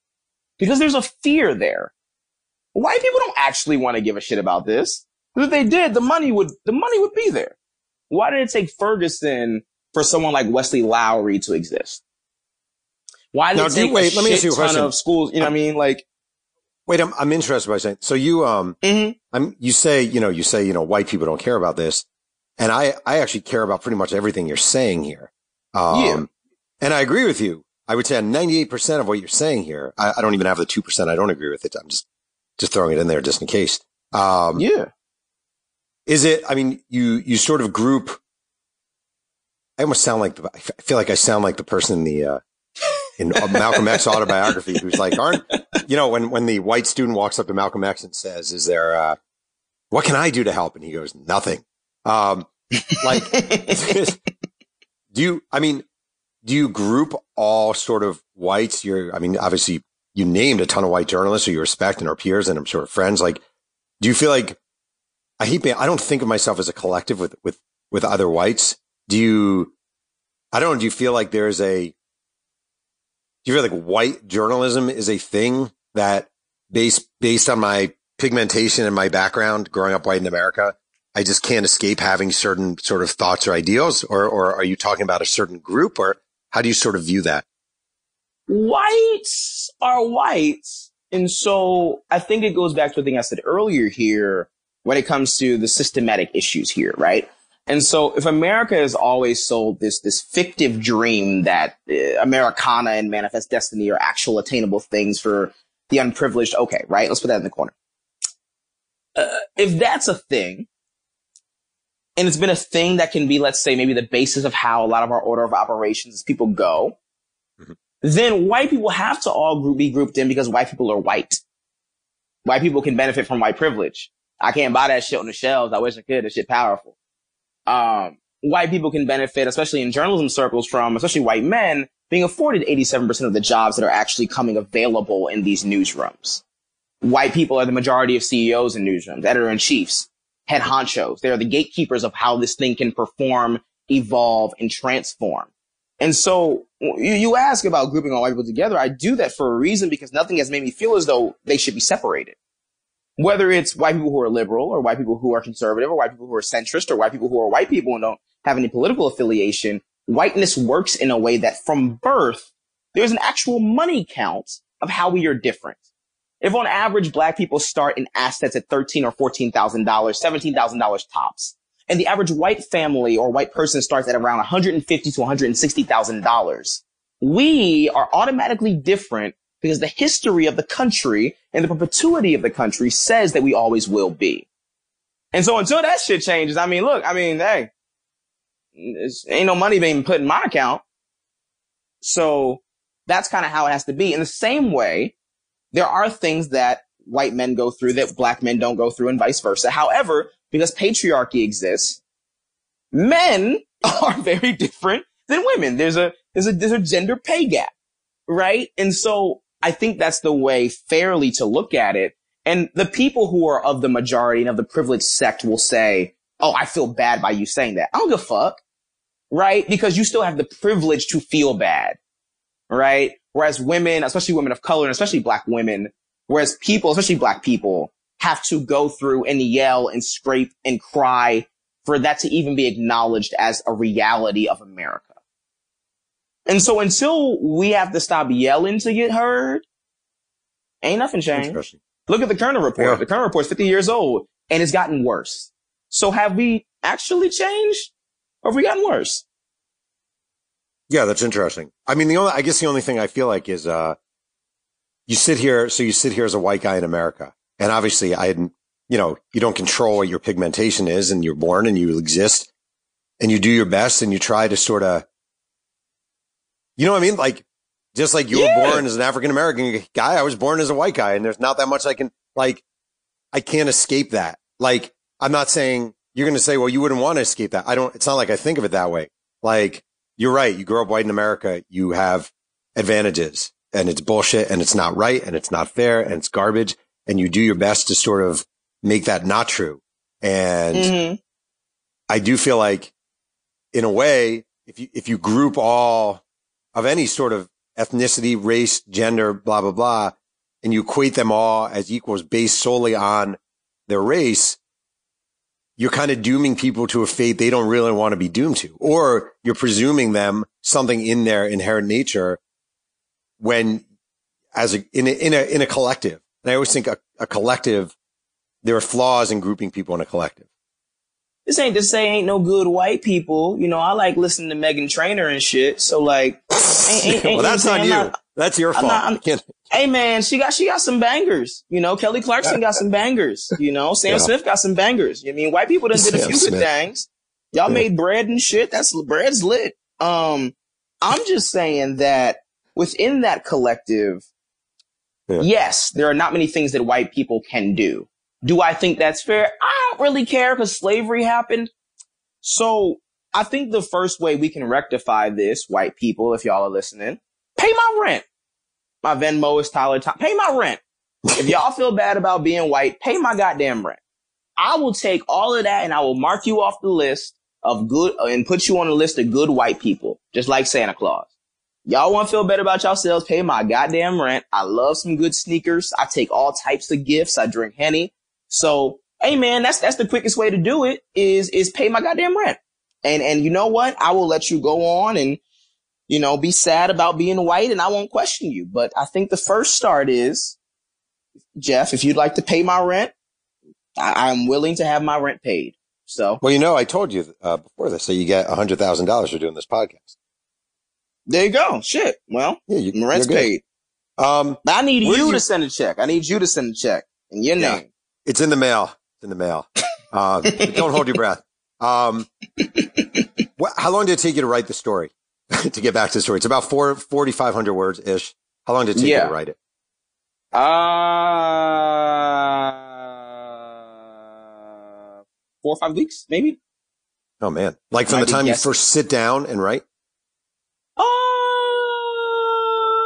Because there's a fear there. White people don't actually want to give a shit about this. Because if they did, the money would, the money would be there. Why did it take Ferguson for someone like Wesley Lowery to exist? Why did now, take wait, let me ask you a question. of schools? You know what I mean? Like, wait, I'm, I'm interested by saying, so you, um, mm-hmm. I'm, you say, you know, you say, you know, white people don't care about this. And I, I actually care about pretty much everything you're saying here. Um, yeah. And I agree with you. I would say on 98% of what you're saying here, I, I, don't even have the 2% I don't agree with it. I'm just, just throwing it in there just in case. Um, yeah. Is it, I mean, you, you sort of group, I almost sound like, the, I feel like I sound like the person in the, uh, in Malcolm X autobiography who's like, aren't, you know, when, when the white student walks up to Malcolm X and says, is there, uh, what can I do to help? And he goes, nothing. Um, like, do you, I mean, do you group all sort of whites? You're, I mean, obviously you named a ton of white journalists who you respect and are peers and I'm sure friends. Like, do you feel like I hate being, I don't think of myself as a collective with, with, with other whites. Do you, I don't know, do you feel like there's a, do you feel like white journalism is a thing that based, based on my pigmentation and my background growing up white in America, I just can't escape having certain sort of thoughts or ideals, or, or are you talking about a certain group, or how do you sort of view that? Whites are whites. And so I think it goes back to a thing I said earlier here when it comes to the systematic issues here, right? And so if America has always sold this, this fictive dream that uh, Americana and Manifest Destiny are actual attainable things for the unprivileged, okay, right? Let's put that in the corner. Uh, if that's a thing, and it's been a thing that can be, let's say, maybe the basis of how a lot of our order of operations is people go, mm-hmm. then white people have to all group, be grouped in because white people are white. White people can benefit from white privilege. I can't buy that shit on the shelves. I wish I could. That shit powerful. Um, white people can benefit, especially in journalism circles from, especially white men, being afforded 87% of the jobs that are actually coming available in these newsrooms. White people are the majority of CEOs in newsrooms, editor in chiefs head honchos. They are the gatekeepers of how this thing can perform, evolve, and transform. And so you, you ask about grouping all white people together. I do that for a reason because nothing has made me feel as though they should be separated. Whether it's white people who are liberal or white people who are conservative or white people who are centrist or white people who are white people and don't have any political affiliation, whiteness works in a way that from birth, there's an actual money count of how we are different. if on average black people start in assets at thirteen or fourteen thousand dollars, seventeen thousand dollars tops, and the average white family or white person starts at around one hundred and fifty to one hundred and sixty thousand dollars, we are automatically different because the history of the country and the perpetuity of the country says that we always will be. And so until that shit changes, I mean, look, I mean, hey, ain't no money being put in my account. So that's kind of how it has to be. In the same way, there are things that white men go through that black men don't go through and vice versa. However, because patriarchy exists, men are very different than women. There's a, there's a, there's a gender pay gap, right? And so I think that's the way fairly to look at it. And the people who are of the majority and of the privileged sect will say, Oh, I feel bad by you saying that. I don't give a fuck. Right? Because you still have the privilege to feel bad. Right? Whereas women, especially women of color and especially black women, whereas people, especially black people, have to go through and yell and scrape and cry for that to even be acknowledged as a reality of America. And so until we have to stop yelling to get heard, ain't nothing changed. Look at the Kerner report. Yeah. The Kerner report is 50 years old and it's gotten worse. So have we actually changed or have we gotten worse? Yeah, that's interesting. I mean, the only, I guess the only thing I feel like is, uh, you sit here, so you sit here as a white guy in America. And obviously I hadn't, you know, you don't control what your pigmentation is and you're born and you exist and you do your best and you try to sort of, you know what I mean? Like, just like you yeah. were born as an African American guy, I was born as a white guy and there's not that much I can, like, I can't escape that. Like, I'm not saying you're going to say, well, you wouldn't want to escape that. I don't, it's not like I think of it that way. Like, you're right. You grow up white in America. You have advantages and it's bullshit and it's not right and it's not fair and it's garbage. And you do your best to sort of make that not true. And mm-hmm. I do feel like in a way, if you, if you group all of any sort of ethnicity, race, gender, blah, blah, blah, and you equate them all as equals based solely on their race, you're kind of dooming people to a fate they don't really want to be doomed to, or you're presuming them something in their inherent nature when as a, in a, in a, in a collective. And I always think a, a collective, there are flaws in grouping people in a collective. This ain't to say ain't no good white people. You know, I like listening to Meghan Trainor and shit. So like, ain't, ain't, ain't, well, that's on you. Not, that's your fault. I'm not, I'm, hey man, she got she got some bangers. You know, Kelly Clarkson got some bangers. You know, Sam yeah. Smith got some bangers. I mean, white people done did a few Smith. good things. Y'all yeah. made bread and shit. That's bread's lit. Um, I'm just saying that within that collective, yeah. yes, there are not many things that white people can do. Do I think that's fair? I don't really care because slavery happened. So I think the first way we can rectify this, white people, if y'all are listening, pay my rent. My Venmo is Tyler Tom. Pay my rent. if y'all feel bad about being white, pay my goddamn rent. I will take all of that and I will mark you off the list of good uh, and put you on the list of good white people, just like Santa Claus. Y'all want to feel better about yourselves? Pay my goddamn rent. I love some good sneakers. I take all types of gifts. I drink Henny. So, hey man, that's, that's the quickest way to do it is, is pay my goddamn rent. And, and you know what? I will let you go on and you know, be sad about being white and I won't question you. But I think the first start is, Jeff, if you'd like to pay my rent, I- am willing to have my rent paid. So, well, you know, I told you uh, before this, so you get a hundred thousand dollars for doing this podcast. There you go. Shit. Well, yeah, you, my rent's paid. Um, but I need you, you, to send a check. I need you to send a check in your yeah, name. It's in the mail. It's in the mail. Uh, don't hold your breath. Um, what, how long did it take you to write the story? to get back to the story. It's about four, 4,500 words ish. How long did it take yeah. you to write it? Uh, four or five weeks, maybe. Oh man. Like from the time you first sit down and write? Uh,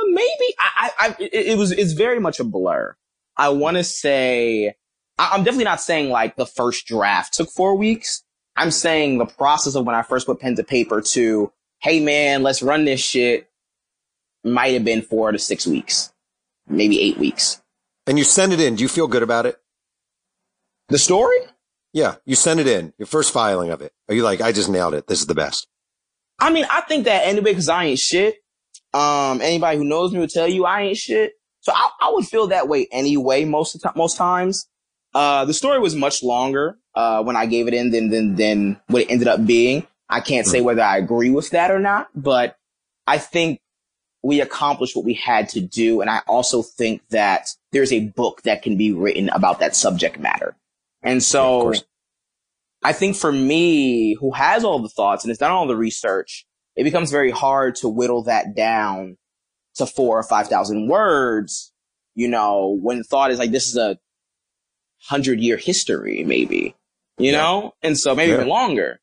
maybe. I, I, it, it was, it's very much a blur. I want to say, I'm definitely not saying like the first draft took four weeks. I'm saying the process of when I first put pen to paper to hey man, let's run this shit might have been four to six weeks, maybe eight weeks. And you send it in. Do you feel good about it? The story? Yeah, you send it in, your first filing of it. Are you like, I just nailed it. This is the best. I mean, I think that anyway, cause I ain't shit. Um, anybody who knows me will tell you I ain't shit. So I, I would feel that way anyway, most of the, most times. Uh, the story was much longer, uh, when I gave it in than, than, than what it ended up being. I can't say whether I agree with that or not, but I think we accomplished what we had to do. And I also think that there's a book that can be written about that subject matter. And so Yeah, I think for me, who has all the thoughts and has done all the research, it becomes very hard to whittle that down to four or 5,000 words, you know, when thought is like, this is a hundred year history, maybe, you Yeah. know? And so maybe Yeah. even longer.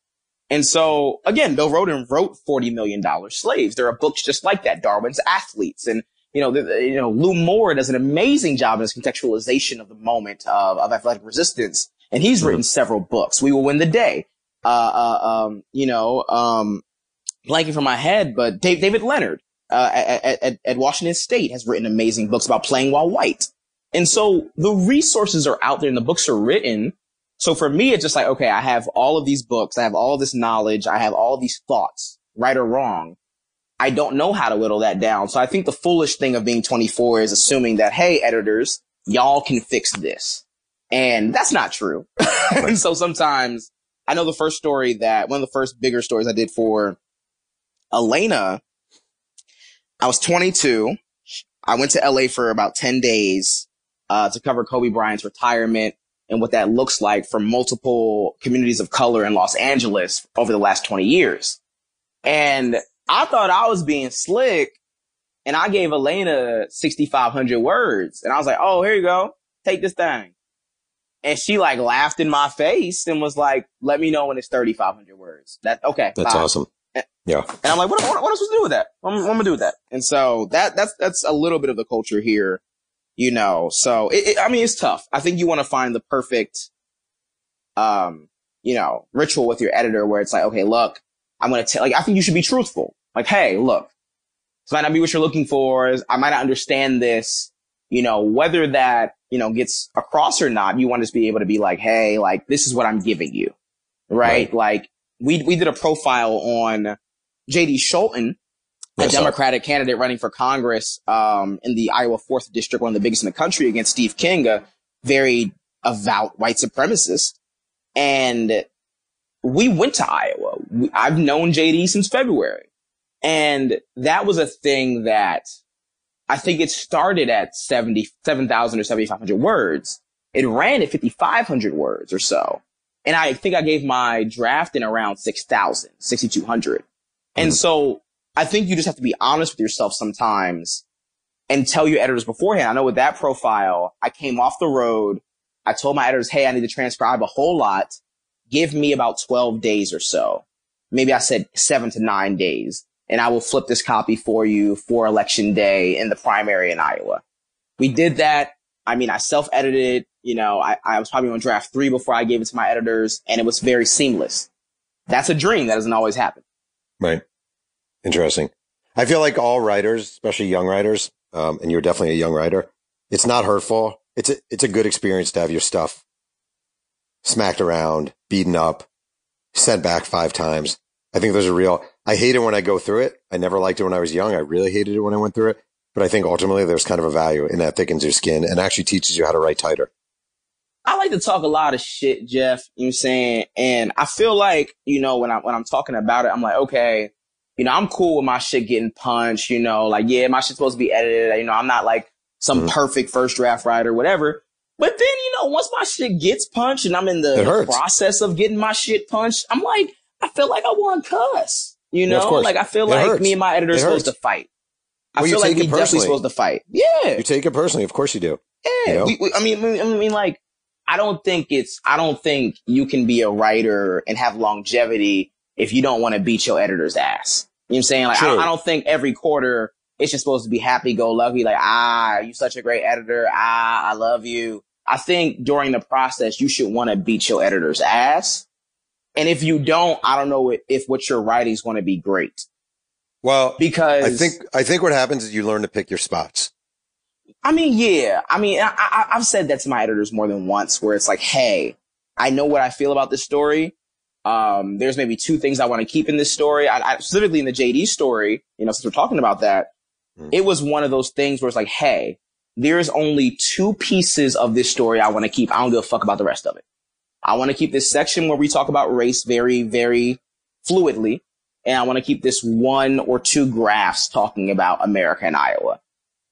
And so again, Bill Rhoden wrote $40 million slaves. There are books just like that. Darwin's athletes and, you know, the, you know, Lou Moore does an amazing job in his contextualization of the moment of, of athletic resistance. And he's written several books. We will win the day. Uh, uh, um, you know, um, blanking from my head, but Dave, David Leonard, uh, at, at, at Washington State has written amazing books about playing while white. And so the resources are out there and the books are written. So for me, it's just like, okay, I have all of these books. I have all this knowledge. I have all these thoughts, right or wrong. I don't know how to whittle that down. So I think the foolish thing of being 24 is assuming that, hey, editors, y'all can fix this. And that's not true. and so sometimes I know the first story that one of the first bigger stories I did for Elena, I was 22. I went to LA for about 10 days, uh, to cover Kobe Bryant's retirement and what that looks like for multiple communities of color in Los Angeles over the last 20 years. And I thought I was being slick and I gave Elena 6,500 words and I was like, Oh, here you go. Take this thing. And she like laughed in my face and was like, let me know when it's 3,500 words. That, okay. That's bye. awesome. Yeah. And I'm like, what, what, what am I supposed to do with that? What, am- what am I gonna do with that? And so that, that's, that's a little bit of the culture here, you know, so it, it- I mean, it's tough. I think you want to find the perfect, um, you know, ritual with your editor where it's like, okay, look, I'm to tell, like, I think you should be truthful. Like, hey, look, this might not be what you're looking for. I might not understand this, you know, whether that, you know, gets across or not, you want to just be able to be like, hey, like, this is what I'm giving you. Right? Right. Like, we, we did a profile on JD Scholten, a Yes, sir. Democratic candidate running for Congress, um, in the Iowa fourth district, one of the biggest in the country against Steve King, a very avowed white supremacist. And we went to Iowa. We, I've known JD since February. And that was a thing that I think it started at 77,000 or 7,500 words. It ran at 5,500 words or so. And I think I gave my draft in around 6,000, 6,200. And so I think you just have to be honest with yourself sometimes and tell your editors beforehand. I know with that profile, I came off the road. I told my editors, Hey, I need to transcribe a whole lot. Give me about 12 days or so. Maybe I said seven to nine days and I will flip this copy for you for election day in the primary in Iowa. We did that. I mean, I self edited, you know, I, I was probably on draft three before I gave it to my editors and it was very seamless. That's a dream that doesn't always happen. Right. Interesting. I feel like all writers, especially young writers, um, and you're definitely a young writer, it's not hurtful. It's a, it's a good experience to have your stuff smacked around, beaten up, sent back five times. I think there's a real, I hate it when I go through it. I never liked it when I was young. I really hated it when I went through it. But I think ultimately there's kind of a value in that thickens your skin and actually teaches you how to write tighter. I like to talk a lot of shit, Jeff. You know what I'm saying? And I feel like, you know, when I when I'm talking about it, I'm like, okay, you know, I'm cool with my shit getting punched, you know, like, yeah, my shit's supposed to be edited. You know, I'm not like some Mhm. perfect first draft writer, whatever. But then, you know, once my shit gets punched and I'm in the process of getting my shit punched, I'm like, I feel like I want to cuss. You know, course. like I feel It like hurts. me and my editor are supposed to fight. I Well, you feel like we it definitely personally. supposed to fight. Yeah. You take it personally. Of course you do. Yeah, You know? we, we- I mean, I mean, like, I don't think it's, I don't think you can be a writer and have longevity if you don't want to beat your editor's ass. You know what I'm saying? Like, I don't, I don't think every quarter it's just supposed to be happy go lucky. Like, ah, you such a great editor. Ah, I love you. I think during the process, you should want to beat your editor's ass. And if you don't, I don't know if, if what you're writing is going to be great Well, because I think, I think what happens is you learn to pick your spots. I mean, yeah. I mean, I, I, I've said that to my editors more than once where it's like, Hey, I know what I feel about this story. Um, there's maybe two things I want to keep in this story. I, I specifically in the JD story, you know, since we're talking about that, Mm. it was one of those things where it's like, Hey, there's only two pieces of this story I want to keep. I don't give a fuck about the rest of it. I want to keep this section where we talk about race very, very fluidly. And I want to keep this one or two graphs talking about America and Iowa.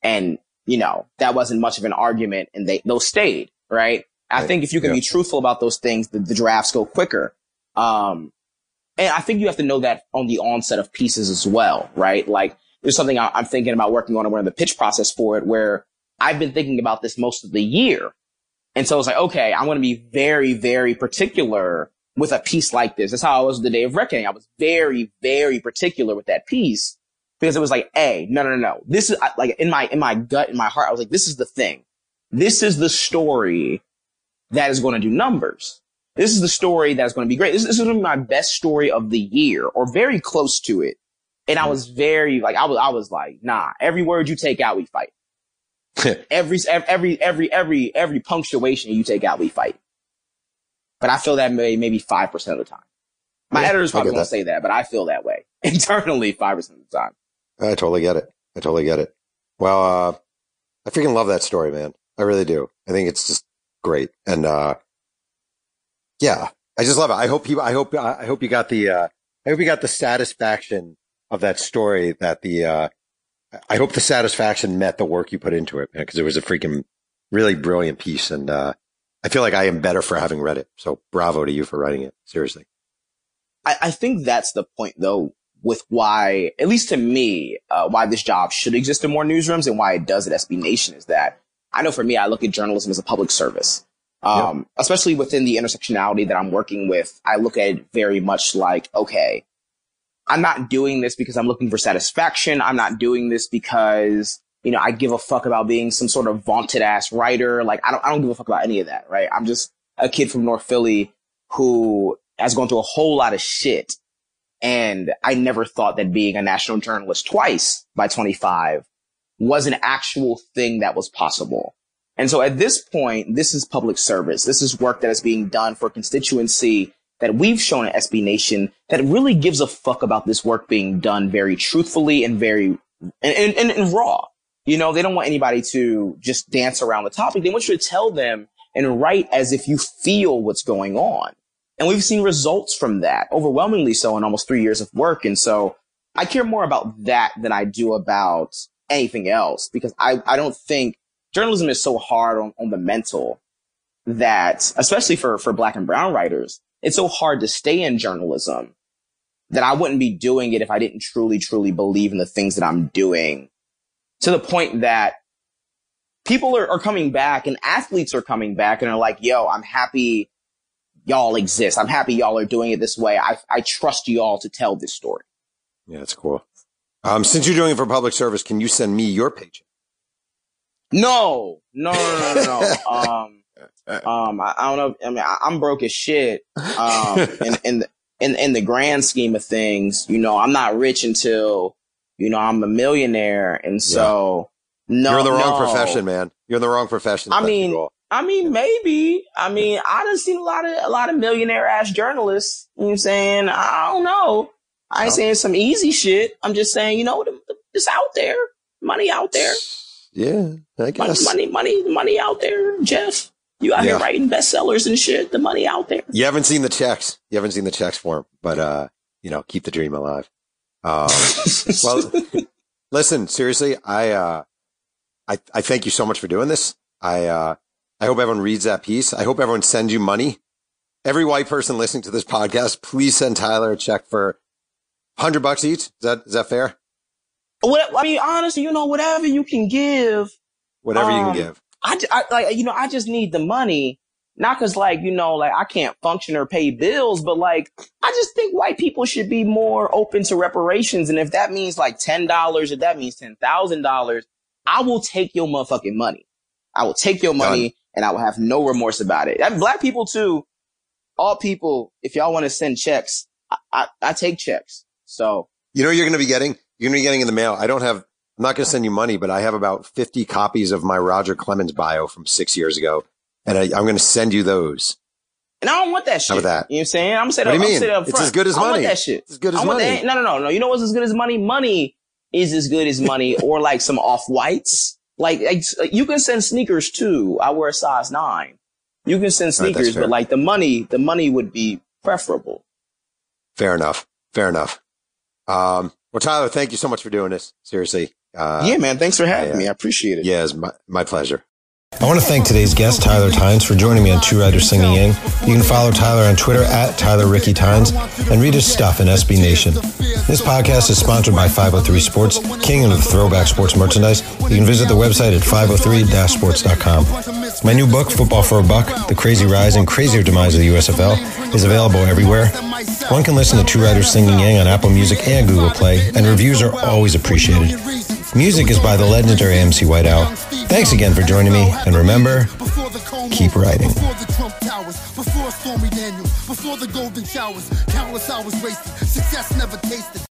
And, you know, that wasn't much of an argument and they, those stayed, right? I think if you can be truthful about those things, the, the drafts go quicker. Um, and I think you have to know that on the onset of pieces as well, right? Like there's something I, am thinking about working on and we're in the pitch process for it where I've been thinking about this most of the year. And so it's like, okay, I'm going to be very, very particular with a piece like this. That's how I was the day of reckoning. I was very, very particular with that piece because it was like, a no, no, no, no. This is like in my, in my gut, in my heart, I was like, this is the thing. This is the story that is going to do numbers. This is the story that's going to be great. This, this is going to be my best story of the year or very close to it. And I was very like, I was, I was like, nah, every word you take out, we fight. every, every, every, every, every punctuation you take out, we fight. But I feel that may, maybe 5% of the time. My yeah, editors probably won't say that, but I feel that way internally 5% of the time. I totally get it. I totally get it. Well, uh, I freaking love that story, man. I really do. I think it's just great. And, uh, yeah, I just love it. I hope you, I hope, I hope you got the, uh, I hope you got the satisfaction of that story that the, uh, I hope the satisfaction met the work you put into it, because it was a freaking really brilliant piece. And, uh, I feel like I am better for having read it. So bravo to you for writing it. Seriously. I, I think that's the point though with why, at least to me, uh, why this job should exist in more newsrooms and why it does at SB Nation is that I know for me, I look at journalism as a public service. Um, yep. especially within the intersectionality that I'm working with, I look at it very much like, okay, I'm not doing this because I'm looking for satisfaction. I'm not doing this because, you know, I give a fuck about being some sort of vaunted ass writer. Like, I don't, I don't give a fuck about any of that, right? I'm just a kid from North Philly who has gone through a whole lot of shit. And I never thought that being a national journalist twice by 25 was an actual thing that was possible. And so at this point, this is public service. This is work that is being done for a constituency that we've shown at SB Nation that really gives a fuck about this work being done very truthfully and very and, and, and raw. You know, they don't want anybody to just dance around the topic. They want you to tell them and write as if you feel what's going on. And we've seen results from that, overwhelmingly so in almost three years of work. And so I care more about that than I do about anything else because I, I don't think journalism is so hard on, on the mental that, especially for, for black and brown writers, it's so hard to stay in journalism that I wouldn't be doing it if I didn't truly, truly believe in the things that I'm doing to the point that people are, are coming back and athletes are coming back and are like, yo, I'm happy y'all exist. I'm happy y'all are doing it this way. I, I trust y'all to tell this story. Yeah, that's cool. Um, since you're doing it for public service, can you send me your paycheck? No, no, no, no, no. um, um, I, I, don't know. I mean, I, am broke as shit. Um, in, in the, in, in the grand scheme of things, you know, I'm not rich until, you know, I'm a millionaire. And so, yeah. no, you're in the wrong no. profession, man. You're in the wrong profession. I mean, I mean, maybe. I mean, I done seen a lot of, a lot of millionaire ass journalists. You know what I'm saying? I don't know. I ain't saying some easy shit. I'm just saying, you know, it's out there. Money out there. Yeah, I guess. Money, money, money, money out there, Jeff. You out yeah. here writing bestsellers and shit. The money out there. You haven't seen the checks. You haven't seen the checks for him, but uh, you know, keep the dream alive. Um, well, listen, seriously, I uh, I I thank you so much for doing this. I uh, I hope everyone reads that piece. I hope everyone sends you money. Every white person listening to this podcast, please send Tyler a check for hundred bucks each. Is that is that fair? What I mean, honestly, you know, whatever you can give, whatever um, you can um, give. I, I like you know, I just need the money, not because like you know, like I can't function or pay bills, but like I just think white people should be more open to reparations, and if that means like ten dollars, if that means ten thousand dollars, I will take your motherfucking money. I will take your money, Done. and I will have no remorse about it. And black people too, all people. If y'all want to send checks, I, I, I take checks. So you know, you're going to be getting you're to be getting in the mail. I don't have, I'm not going to send you money, but I have about 50 copies of my Roger Clemens bio from six years ago. And I, am going to send you those. And I don't want that shit. How about that? You know what I'm saying? I'm saying, what do you mean? Up front. It's as good as money. I want that shit. It's as good as money. That. No, no, no, no. You know what's as good as money? Money is as good as money or like some off whites. Like, like, you can send sneakers too. I wear a size nine. You can send sneakers, right, but like the money, the money would be preferable. Fair enough. Fair enough. Um, well, Tyler, thank you so much for doing this. Seriously. Uh, yeah, man. Thanks for having I, uh, me. I appreciate it. Yeah, it's my, my pleasure. I want to thank today's guest, Tyler Tynes, for joining me on Two Writers Slinging Yang. You can follow Tyler on Twitter at Tyler Ricky Tynes and read his stuff in SB Nation. This podcast is sponsored by 503 Sports, king of the throwback sports merchandise. You can visit the website at 503-sports.com. My new book, Football for a Buck, The Crazy Rise and Crazier Demise of the USFL, is available everywhere. One can listen to Two Writers Slinging Yang on Apple Music and Google Play, and reviews are always appreciated. Music is by the legendary MC White Owl. Thanks again for joining me, and remember, keep writing. Before the golden showers, countless hours wasted, success never tasted.